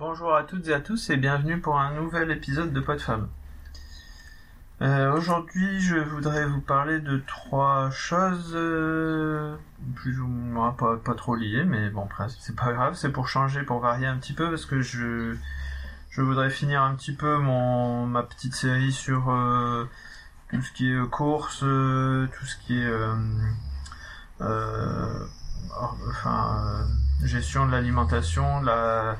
Bonjour à toutes et à tous et bienvenue pour un nouvel épisode de PodFab. Euh, Aujourd'hui, je voudrais vous parler de trois choses euh, plus ou moins pas, trop liées, mais bon. C'est pas grave, c'est pour changer, pour varier un petit peu, parce que je voudrais finir un petit peu mon ma petite série sur euh, tout ce qui est course, euh, tout ce qui est gestion de l'alimentation, la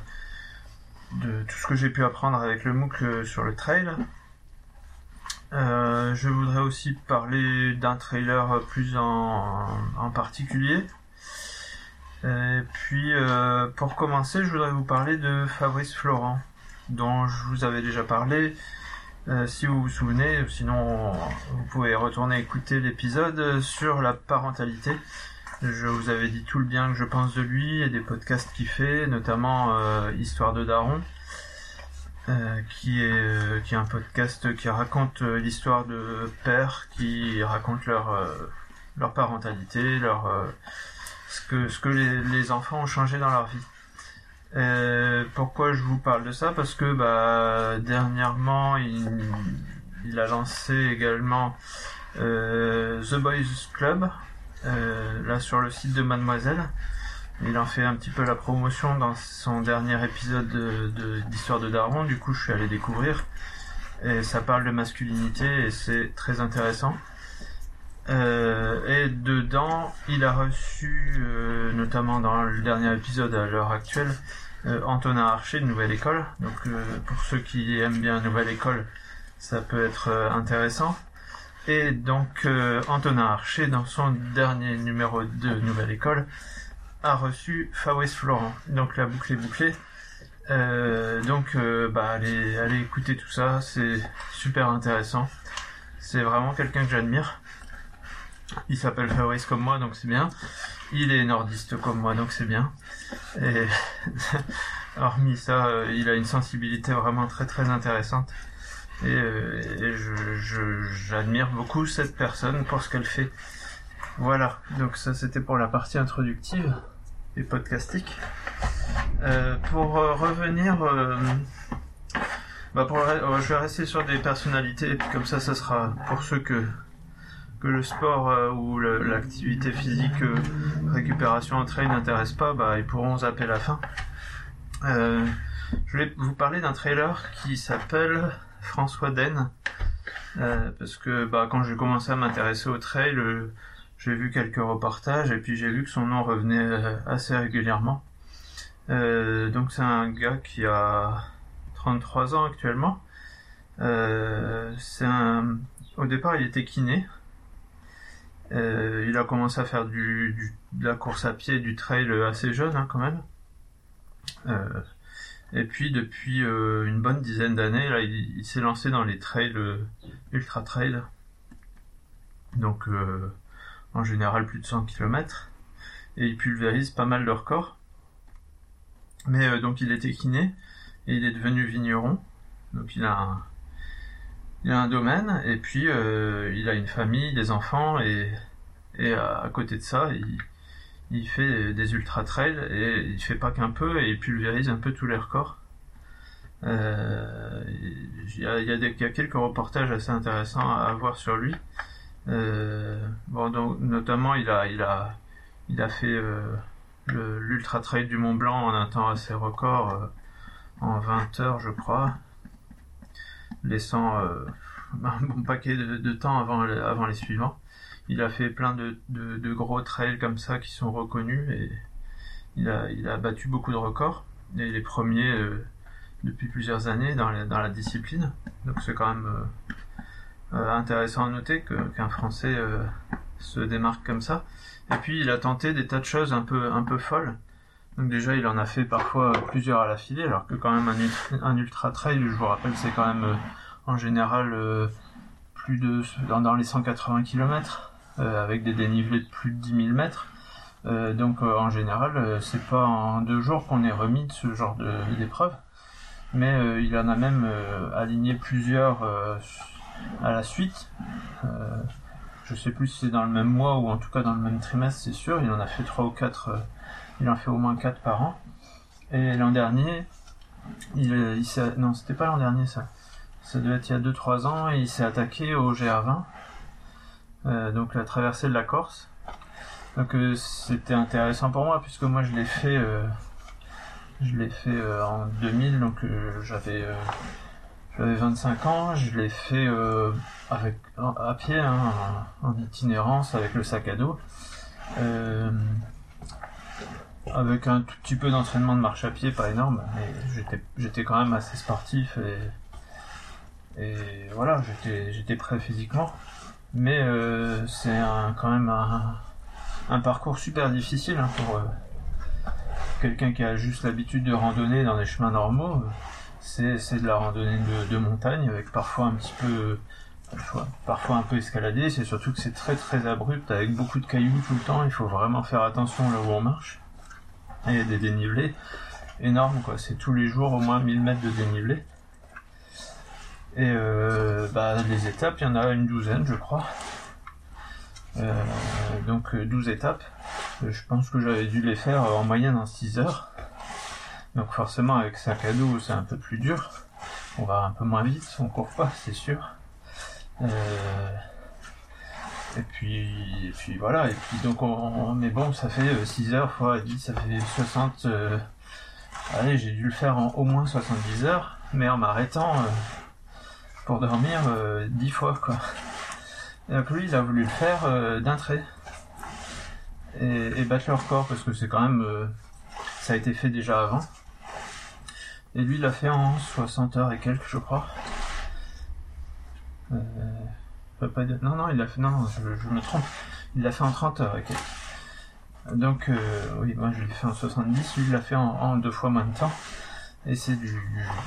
de tout ce que j'ai pu apprendre avec le MOOC euh, sur le trail. Euh, je voudrais aussi parler d'un trailer plus en, particulier. Et puis, euh, pour commencer, je voudrais vous parler de Fabrice Florent, dont je vous avais déjà parlé. Si vous vous souvenez, sinon vous pouvez retourner écouter l'épisode sur la parentalité. Je vous avais dit tout le bien que je pense de lui et des podcasts qu'il fait, notamment euh, Histoire de Daron, euh, qui est euh, qui est un podcast qui raconte l'histoire de pères qui racontent leur leur parentalité, leur ce que ce que les, enfants ont changé dans leur vie. Pourquoi je vous parle de ça? Parce que bah dernièrement il, il a lancé également The Boys Club, là sur le site de Mademoiselle. Il en fait un petit peu la promotion dans son dernier épisode de de- d'Histoire de, Daron, du coup je suis allé découvrir. Et ça parle de masculinité et c'est très intéressant. Euh, et dedans, il a reçu, euh, notamment dans le dernier épisode à l'heure actuelle, euh, Antonin Archer de Nouvelle École. Donc euh, pour ceux qui aiment bien Nouvelle École, ça peut être euh, intéressant. Et donc euh, Antonin Archer, dans son dernier numéro de Nouvelle École, a reçu Fabrice Florent. Donc la boucle est bouclée. Euh, donc euh, bah allez, allez écouter tout ça, c'est super intéressant. C'est vraiment quelqu'un que j'admire. Il s'appelle Fabrice comme moi, donc c'est bien. Il est nordiste comme moi, donc c'est bien. Et hormis ça, il a une sensibilité vraiment très très intéressante. Et, euh, j'admire beaucoup cette personne pour ce qu'elle fait. Voilà, donc ça c'était pour la partie introductive et podcastique. Euh, pour euh, revenir, bah je vais rester sur des personnalités, comme ça, ça sera pour ceux que que le sport ou l'activité physique, récupération en trail n'intéresse pas, bah ils pourront zapper la fin. Je vais vous parler d'un trailer qui s'appelle François Den, euh, parce que bah quand j'ai commencé à m'intéresser au trail, euh, j'ai vu quelques reportages et puis j'ai vu que son nom revenait euh, assez régulièrement. Donc c'est un gars qui a 33 ans actuellement. Au départ, il était kiné. Il a commencé à faire de la course à pied, du trail assez jeune hein, quand même. Et puis depuis euh, une bonne dizaine d'années, il, s'est lancé dans les trails euh, ultra trail. Donc euh, en général plus de 100 km. Et il pulvérise pas mal de records. Mais donc il était kiné et il est devenu vigneron. Donc il a un, il a un domaine et puis il a une famille, des enfants et, et à, à côté de ça, il, il fait des ultra trails et il fait pas qu'un peu et il pulvérise un peu tous les records. Euh, Il y, a, quelques reportages assez intéressants à voir sur lui. Euh, bon, donc, notamment, il a, fait euh, l'ultra trail du Mont Blanc en un temps assez record, en 20 heures, je crois, laissant un bon paquet de, temps avant les suivants. Il a fait plein de, gros trails comme ça qui sont reconnus et il a, battu beaucoup de records. Et il est premier euh, depuis plusieurs années dans la, discipline. Donc c'est quand même euh, euh, intéressant à noter qu'un Français se démarque comme ça. Et puis il a tenté des tas de choses un peu folles. Donc déjà il en a fait parfois plusieurs à la filée, alors que quand même un, ult- un ultra trail, je vous rappelle, c'est quand même en général plus de dans les 180 km avec des dénivelés de plus de 10 000 mètres. Euh, donc euh, en général, euh, c'est pas en deux jours qu'on est remis de ce genre d'épreuve, mais euh, il en a même euh, aligné plusieurs euh, à la suite. Euh, je sais plus si c'est dans le même mois ou en tout cas dans le même trimestre, c'est sûr. Il en a fait trois ou quatre. euh, il en fait au moins quatre par an. Et l'an dernier, il, non, c'était pas l'an dernier ça. Ça devait être il y a 2-3 ans et il s'est attaqué au GR20, euh, donc la traversée de la Corse. Donc euh, c'était intéressant pour moi puisque moi je l'ai fait, euh, euh, en 2000, donc euh, j'avais euh, j'avais 25 ans, je l'ai fait euh, avec à pied, hein, en itinérance avec le sac à dos. Euh, avec un tout petit peu d'entraînement de marche à pied, pas énorme, mais j'étais, quand même assez sportif et, et voilà, j'étais prêt physiquement. Mais euh, c'est quand même un, parcours super difficile hein, pour euh, quelqu'un qui a juste l'habitude de randonner dans des chemins normaux. C'est, de la randonnée de, montagne avec parfois un petit peu parfois, parfois un peu escaladé, c'est surtout que c'est très très abrupt avec beaucoup de cailloux tout le temps, il faut vraiment faire attention là où on marche. Et il y a des dénivelés énormes quoi, c'est tous les jours au moins 1000 mètres de dénivelé. Et euh, bah, les étapes, il y en a une douzaine je crois. Euh, donc euh, 12 étapes. Euh, Je pense que j'avais dû les faire en moyenne en 6 heures. Donc forcément avec sac à dos c'est un peu plus dur. On va un peu moins vite, on court pas, c'est sûr. Et puis, et puis voilà, et puis donc on, mais bon, ça fait euh, 6 heures fois 10, ça fait 60. euh, allez, j'ai dû le faire en au moins 70 heures, mais en m'arrêtant pour dormir euh, 10 fois quoi. Et lui, il a voulu le faire euh, d'un trait et, battre le record parce que c'est quand même, euh, ça a été fait déjà avant. Et lui, il l'a fait en 60 heures et quelques, je crois. Non, non, il l'a fait. Non, je, me trompe. Il l'a fait en 30 heures et quelques. Donc, euh, oui, moi je l'ai fait en 70. Lui, il l'a fait en, deux fois moins de temps. Et c'est du,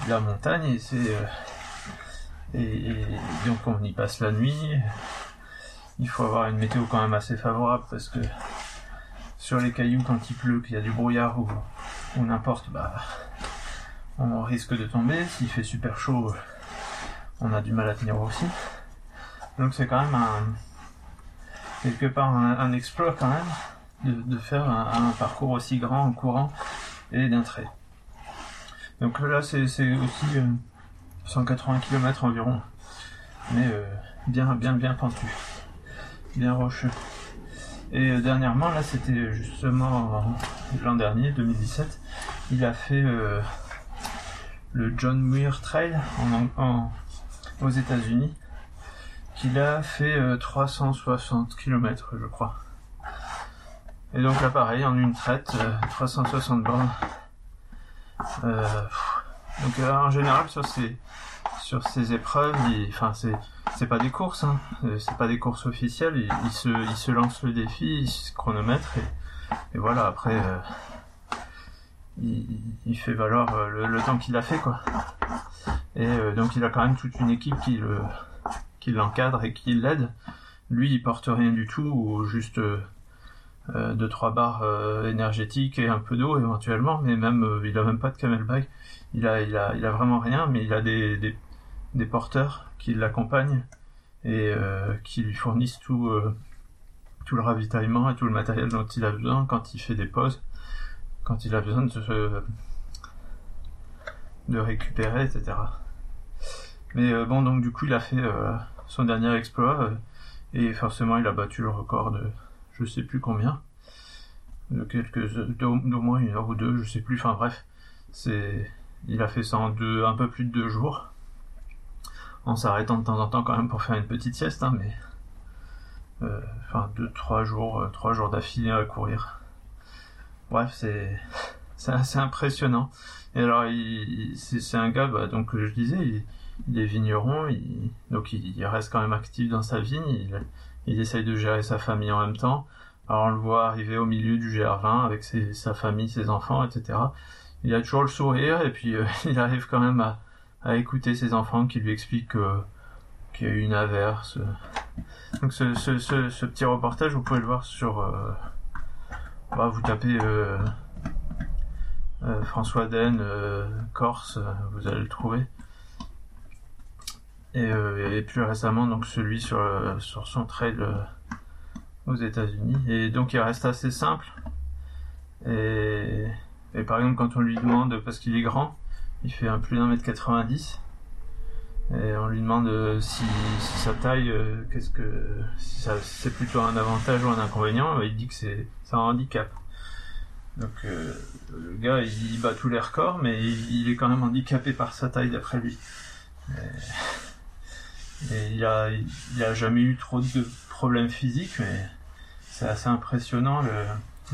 de la montagne et c'est. Et, donc, on y passe la nuit. Il faut avoir une météo quand même assez favorable parce que sur les cailloux, quand il pleut, qu'il y a du brouillard ou, n'importe, bah, on risque de tomber. S'il fait super chaud, on a du mal à tenir aussi. Donc c'est quand même un quelque part un, exploit quand même de, faire un, parcours aussi grand en courant et d'un trait. Donc là c'est c'est aussi euh, 180 km environ, mais euh, bien bien bien pentu, bien rocheux. Et euh, dernièrement là c'était justement l'an dernier 2017, il a fait euh, le John Muir Trail aux États-Unis, qu'il a fait euh, 360 km, je crois. Et donc là, pareil, en une traite, euh, 360 bornes. Euh, donc euh, en général, sur ces sur ces épreuves, enfin c'est c'est pas des courses, hein, euh, c'est pas des courses officielles. Il, il se il se lance le défi, il se chronomètre et, et voilà. Après, euh, il, il fait valoir euh, le, le temps qu'il a fait, quoi. Et euh, donc il a quand même toute une équipe qui le qui l'encadre et qui l'aide. Lui, il porte rien du tout ou juste euh, deux trois barres euh, énergétiques et un peu d'eau éventuellement, mais même euh, il a même pas de camelback. Il a il a il a vraiment rien, mais il a des des, des porteurs qui l'accompagnent et euh, qui lui fournissent tout tout le ravitaillement et tout le matériel dont il a besoin quand il fait des pauses, quand il a besoin de se de récupérer, etc. Mais bon, donc du coup, il a fait son dernier exploit et forcément, il a battu le record de je sais plus combien, de quelques d'au moins une heure ou deux, je sais plus. Enfin bref, c'est il a fait ça en deux, un peu plus de deux jours, en s'arrêtant de temps en temps quand même pour faire une petite sieste, hein, mais euh, enfin deux, trois jours, euh, trois jours d'affilée à courir. Bref, c'est c'est assez impressionnant. Et alors, il, c'est un gars, bah, donc je disais, il, il est vigneron, il, donc il, il reste quand même actif dans sa vigne, il, il essaye de gérer sa famille en même temps. Alors on le voit arriver au milieu du GR20 avec sa famille, ses enfants, etc. Il a toujours le sourire et puis euh, il arrive quand même à, écouter ses enfants qui lui expliquent que- qu'il y a eu une averse. Donc ce, petit reportage, vous pouvez le voir sur... euh, bah, vous tapez... euh, François Den, Corse, vous allez le trouver. Et, plus récemment, donc celui sur, son trail aux États-Unis. Et donc il reste assez simple. Et, par exemple, quand on lui demande, parce qu'il est grand, il fait un plus d'un mètre 90. Et on lui demande si, sa taille, qu'est-ce que, si c'est plutôt un avantage ou un inconvénient. Il dit que c'est un handicap. Donc le gars, il, bat tous les records, mais il, est quand même handicapé par sa taille d'après lui. Et, il il a jamais eu trop de problèmes physiques, mais c'est assez impressionnant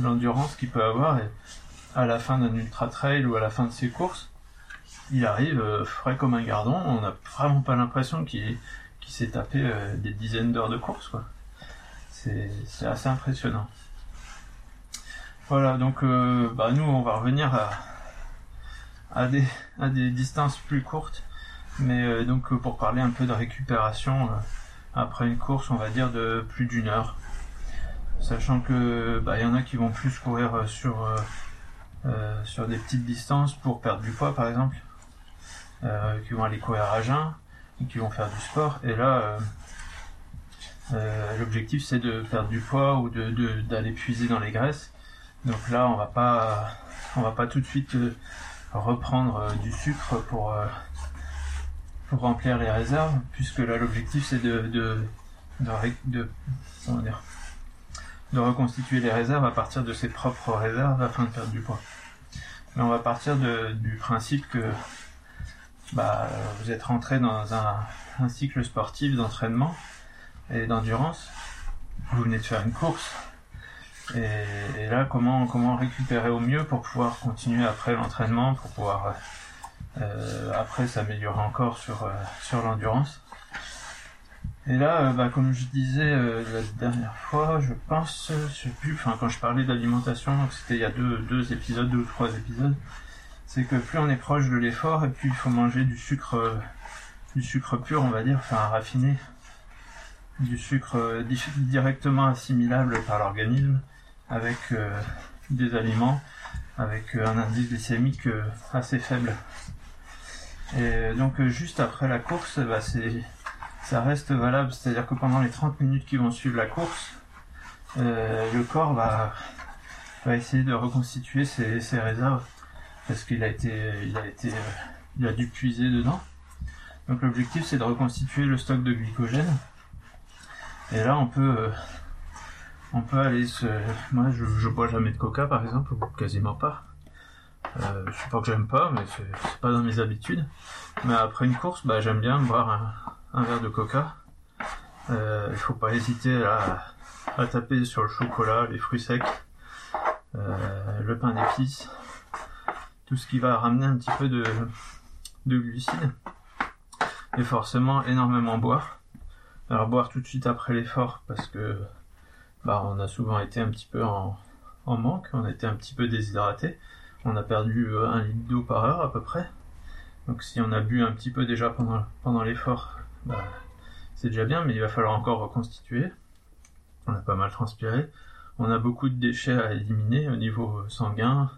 l'endurance qu'il peut avoir. Et à la fin d'un ultra trail ou à la fin de ses courses, il arrive euh, frais comme un gardon. On n'a vraiment pas l'impression qu'il s'est tapé euh, des dizaines d'heures de course. C'est assez impressionnant. Voilà, donc euh, bah, nous on va revenir à, des distances plus courtes, mais donc pour parler un peu de récupération après une course, on va dire de plus d'une heure sachant que bah, y en a qui vont plus courir euh, sur euh, euh, sur des petites distances pour perdre du poids par exemple, qui vont aller courir à jeun, et qui vont faire du sport. Et là, l'objectif c'est de perdre du poids ou de d'aller puiser dans les graisses. Donc là, on va pas on va pas tout de suite reprendre du sucre pour remplir les réserves, puisque là l'objectif c'est de, de, de reconstituer les réserves à partir de ses propres réserves afin de perdre du poids. Mais on va partir du principe que bah, vous êtes rentré dans un, cycle sportif d'entraînement et d'endurance. Vous venez de faire une course. Et, là, comment, récupérer au mieux pour pouvoir continuer après l'entraînement, pour pouvoir euh, après s'améliorer encore sur, euh, sur l'endurance? Et là, euh, bah, comme je disais euh, la dernière fois, je pense, euh, je sais plus, enfin quand je parlais d'alimentation, c'était il y a deux, deux épisodes, deux ou trois épisodes, c'est que plus on est proche de l'effort, et plus il faut manger du sucre, du sucre pur, on va dire, enfin raffiné, du sucre directement assimilable par l'organisme, avec des aliments, avec un indice glycémique assez faible. Et donc juste après la course, bah, c'est ça reste valable, c'est-à-dire que pendant les 30 minutes qui vont suivre la course, euh, le corps va, va essayer de reconstituer ses, ses réserves parce qu'il a été, il a été, euh, il a dû puiser dedans. Donc l'objectif c'est de reconstituer le stock de glycogène. Et là on peut, euh, on peut aller se, moi je, bois jamais de coca par exemple, ou quasiment pas. Euh, je sais pas que j'aime pas, mais c'est pas dans mes habitudes. Mais après une course, bah j'aime bien boire un, un verre de coca. Euh, il faut pas hésiter à, à, taper sur le chocolat, les fruits secs, euh, le pain d'épices, tout ce qui va ramener un petit peu de, de glucides. Et forcément énormément boire. Alors boire tout de suite après l'effort parce que bah, on a souvent été un petit peu en, en manque, on a été un petit peu déshydraté. On a perdu euh, un litre d'eau par heure à peu près. Donc si on a bu un petit peu déjà pendant, pendant l'effort, bah, c'est déjà bien, mais il va falloir encore reconstituer. On a pas mal transpiré. On a beaucoup de déchets à éliminer au niveau sanguin.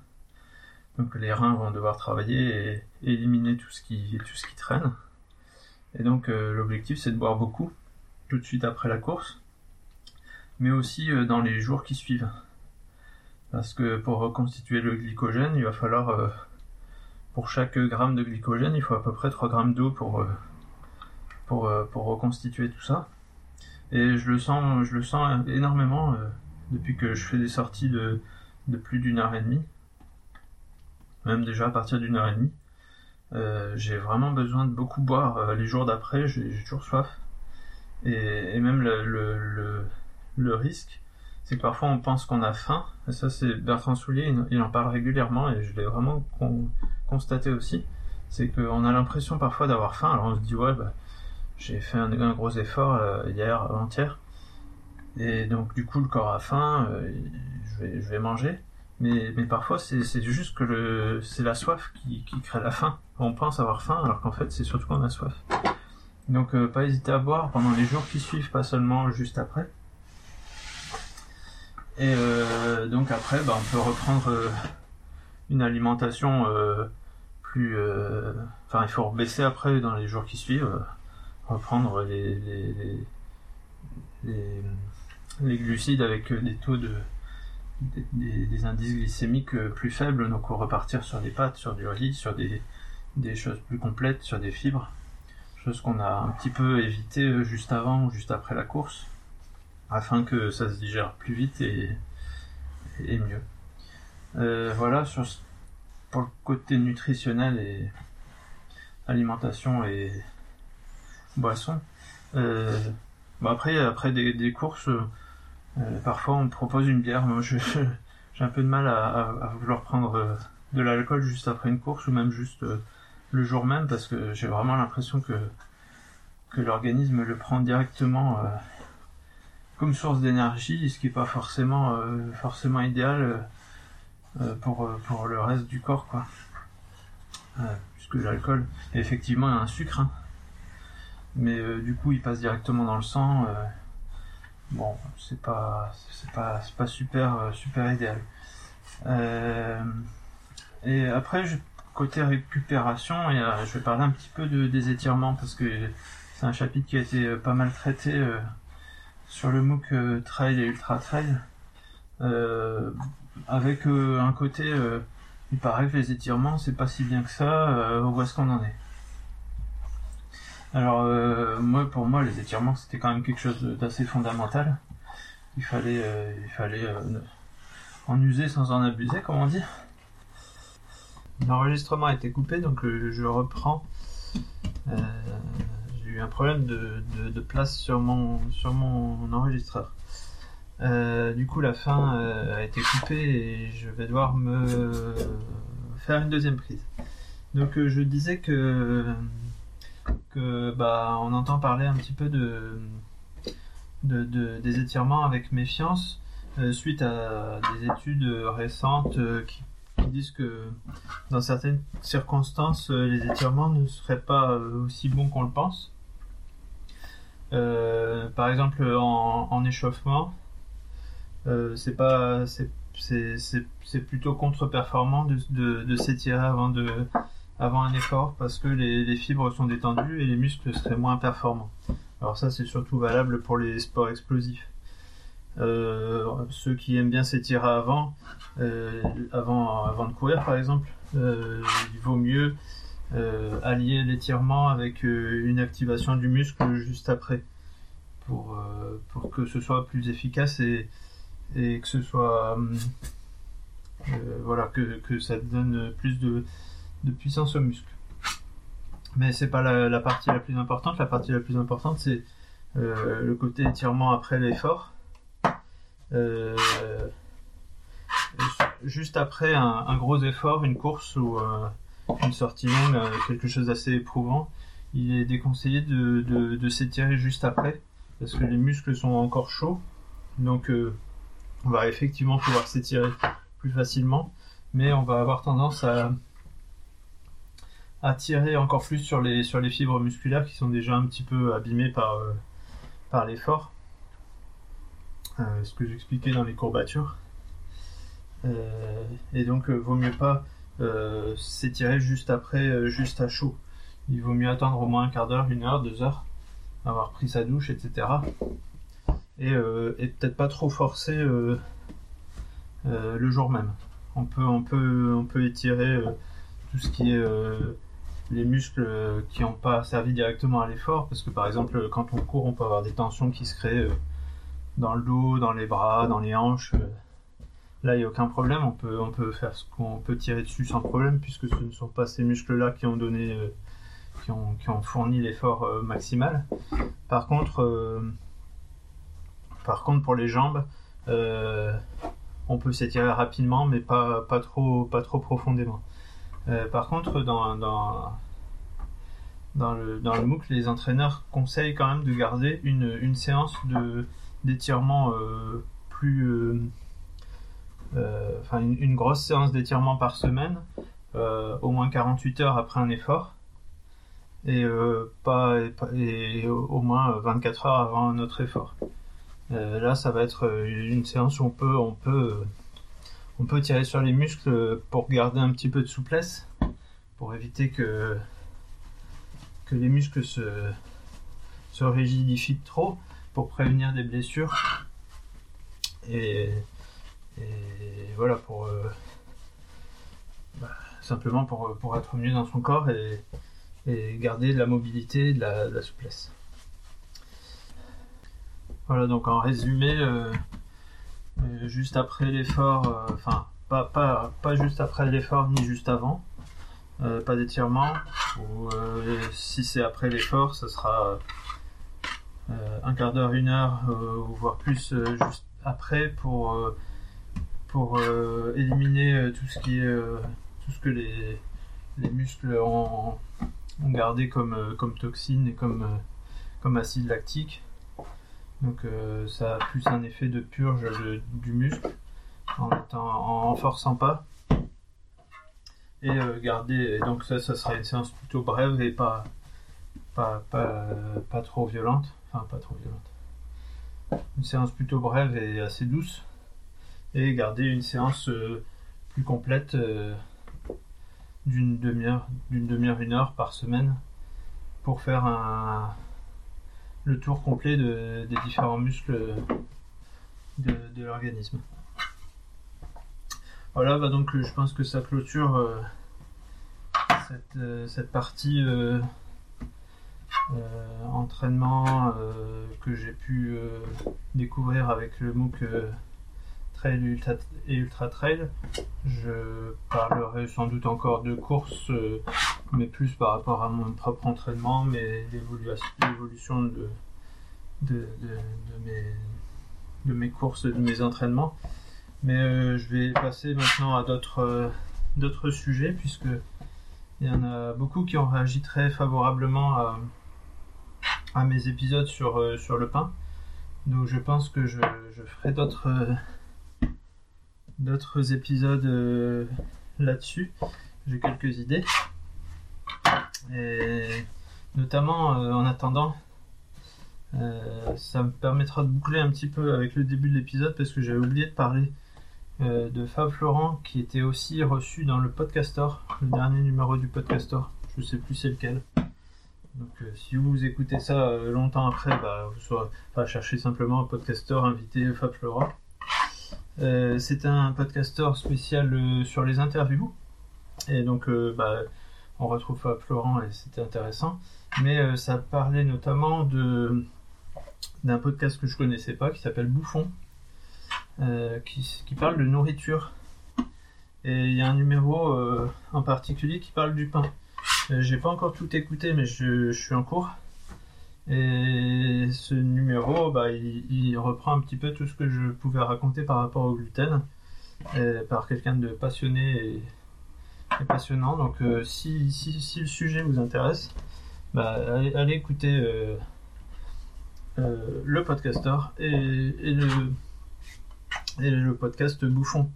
Donc les reins vont devoir travailler et éliminer tout ce qui, tout ce qui traîne. Et donc euh, l'objectif c'est de boire beaucoup tout de suite après la course, mais aussi euh, dans les jours qui suivent. Parce que pour reconstituer le glycogène, il va falloir, euh, pour chaque gramme de glycogène, il faut à peu près 3 grammes d'eau pour, pour, euh, pour reconstituer tout ça. Et je le sens, je le sens énormément euh, depuis que je fais des sorties de, de plus d'une heure et demie. Même déjà à partir d'une heure et demie. Euh, j'ai vraiment besoin de beaucoup boire. les jours d'après, j'ai toujours soif. Et, et même le, le, le, le risque, c'est que parfois on pense qu'on a faim. Et ça, c'est Bertrand Soulier, il, en parle régulièrement et je l'ai vraiment constaté aussi. C'est qu'on a l'impression parfois d'avoir faim. Alors on se dit, ouais, bah, j'ai fait un, gros effort euh, hier, avant-hier. Et donc du coup le corps a faim, euh, je, vais, je vais manger. Mais, parfois c'est juste que c'est la soif qui, qui crée la faim. On pense avoir faim alors qu'en fait c'est surtout qu'on a soif. Donc euh, pas hésiter à boire pendant les jours qui suivent, pas seulement juste après. Et donc après bah, on peut reprendre une alimentation plus... Enfin il faut baisser après dans les jours qui suivent reprendre les, les, les, glucides avec euh, des taux de des, indices glycémiques euh, plus faibles, donc on repartir sur des pâtes, sur du riz, sur des, choses plus complètes sur des fibres, chose qu'on a un petit peu évité juste avant ou juste après la course, afin que ça se digère plus vite et, et mieux. voilà sur pour le côté nutritionnel et alimentation et boisson. Euh, après, après des, courses, euh, parfois on propose une bière. Moi, j'ai un peu de mal à, vouloir prendre euh, de l'alcool juste après une course ou même juste le jour même parce que j'ai vraiment l'impression que, que l'organisme le prend directement comme source d'énergie, ce qui n'est pas forcément, forcément idéal pour, pour le reste du corps. Quoi. puisque l'alcool, effectivement, a un sucre. Hein mais euh, du coup il passe directement dans le sang. Euh, bon, c'est pas, c'est pas, c'est pas super, euh, super idéal. et après, côté récupération, et, je vais parler un petit peu de, des étirements parce que c'est un chapitre qui a été pas mal traité sur le MOOC Trail et Ultra Trail. avec un côté, il paraît que les étirements c'est pas si bien que ça, on voit ce qu'on en est? Alors, euh, moi, pour moi, les étirements, c'était quand même quelque chose d'assez fondamental. Il fallait, euh, il fallait euh, en user sans en abuser, comme on dit. L'enregistrement a été coupé, donc je reprends. J'ai eu un problème de, place sur mon, sur mon enregistreur. du coup, la fin a été coupée et je vais devoir me faire une deuxième prise. Donc, je disais que bah, on entend parler un petit peu de, de, des étirements avec méfiance euh, suite à des études récentes euh, qui, disent que dans certaines circonstances euh, les étirements ne seraient pas aussi bons qu'on le pense. par exemple en, en échauffement, c'est plutôt contre-performant de s'étirer avant de avant un effort parce que les, fibres sont détendues et les muscles seraient moins performants. Alors ça c'est surtout valable pour les sports explosifs. Euh, ceux qui aiment bien s'étirer avant, euh, avant, avant de courir par exemple, euh, il vaut mieux allier l'étirement avec une activation du muscle juste après pour, pour que ce soit plus efficace et, et que ce soit voilà que, que ça donne plus de de puissance au muscle. Mais c'est pas la, partie la plus importante. La partie la plus importante, c'est euh, le côté étirement après l'effort. Euh, juste après un, gros effort, une course ou euh, une sortie longue, quelque chose d'assez éprouvant, il est déconseillé de, de s'étirer juste après parce que les muscles sont encore chauds. Donc on va effectivement pouvoir s'étirer plus facilement, mais on va avoir tendance à à tirer encore plus sur les, sur les fibres musculaires qui sont déjà un petit peu abîmées par, euh, par l'effort. Euh, ce que j'expliquais dans les courbatures. Euh, et donc, vaut mieux pas s'étirer juste après, juste à chaud. Il vaut mieux attendre au moins un quart d'heure, une heure, deux heures, avoir pris sa douche, etc. Et, et peut-être pas trop forcer le jour même. On peut, on peut, on peut étirer tout ce qui est les muscles qui n'ont pas servi directement à l'effort, parce que par exemple, quand on court, on peut avoir des tensions qui se créent euh, dans le dos, dans les bras, dans les hanches. Euh. Là, il n'y a aucun problème, on peut, faire ce qu'on peut tirer dessus sans problème, puisque ce ne sont pas ces muscles-là qui ont donné, euh, qui, ont, fourni l'effort maximal. Par contre, par contre, pour les jambes, on peut s'étirer rapidement, mais pas, trop, pas trop profondément. Euh, par contre, dans, le, dans MOOC, les entraîneurs conseillent quand même de garder une, séance de, d'étirement euh, plus. Euh, enfin, une, grosse séance d'étirement par semaine, au moins 48 heures après un effort, et, pas, au moins 24 heures avant un autre effort. là, ça va être une séance où on peut, on peut on peut tirer sur les muscles pour garder un petit peu de souplesse, pour éviter que, les muscles se, rigidifient trop, pour prévenir des blessures. Et, voilà, pour. Euh, bah, simplement pour, être mieux dans son corps et, garder de la mobilité et de la, souplesse. Voilà, donc en résumé, euh, juste après l'effort, euh, enfin, pas, juste après l'effort ni juste avant, euh, pas d'étirement, ou euh, si c'est après l'effort, ce sera euh, un quart d'heure, une heure, euh, voire plus euh, juste après pour, euh, euh, éliminer euh, tout ce euh, que les, les muscles ont, gardé comme, euh, comme toxines et euh, comme acide lactique. Donc euh, ça a plus un effet de purge du muscle en, en forçant pas. Et euh, garder, et donc ça, ça sera une séance plutôt brève et pas, pas, pas, pas trop violente. Enfin, pas trop violente. Une séance plutôt brève et assez douce. Et garder une séance euh, plus complète d'une demi-heure, d'une demi-heure, une heure par semaine pour faire un, le tour complet de- des différents muscles de, l'organisme. Voilà, bah donc je pense que ça clôture euh, cette, euh, cette partie euh, entraînement que j'ai pu découvrir avec le MOOC Trail et Ultra Trail. Je parlerai sans doute encore de course, euh, mais plus par rapport à mon propre entraînement, mais l'évolution de, mes, courses, de mes entraînements. Mais euh, je vais passer maintenant à d'autres euh, d'autres sujets, puisque il y en a beaucoup qui ont réagi très favorablement à, mes épisodes sur, euh, sur le pain. Donc je pense que je, ferai d'autres d'autres épisodes là-dessus. J'ai quelques idées. Et notamment euh, en attendant, euh, ça me permettra de boucler un petit peu avec le début de l'épisode parce que j'avais oublié de parler euh, de Fab Florent qui était aussi reçu dans le Podcastor, le dernier numéro du Podcastor. Je sais plus c'est lequel. Donc si vous écoutez ça longtemps après, bah, vous enfin, cherchez simplement un Podcastor invité Fab Florent. C'était un Podcastor spécial sur les interviews. Et donc bah, on retrouve Florent et c'était intéressant. Mais euh, ça parlait notamment de d'un podcast que je connaissais pas qui s'appelle Bouffon, euh, qui, parle de nourriture. Et il y a un numéro euh, en particulier qui parle du pain. Euh, J'ai pas encore tout écouté, mais je, suis en cours. Et ce numéro, bah, il, reprend un petit peu tout ce que je pouvais raconter par rapport au gluten, par quelqu'un de passionné et passionnant. Donc, euh, si, si, si le sujet vous intéresse, bah, allez, écouter euh, euh, le podcaster et, et le, et le podcast Bouffon.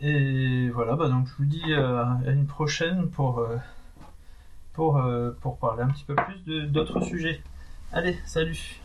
Et voilà, bah donc je vous dis à une prochaine pour, pour, pour parler un petit peu plus d'autres sujets. Allez, salut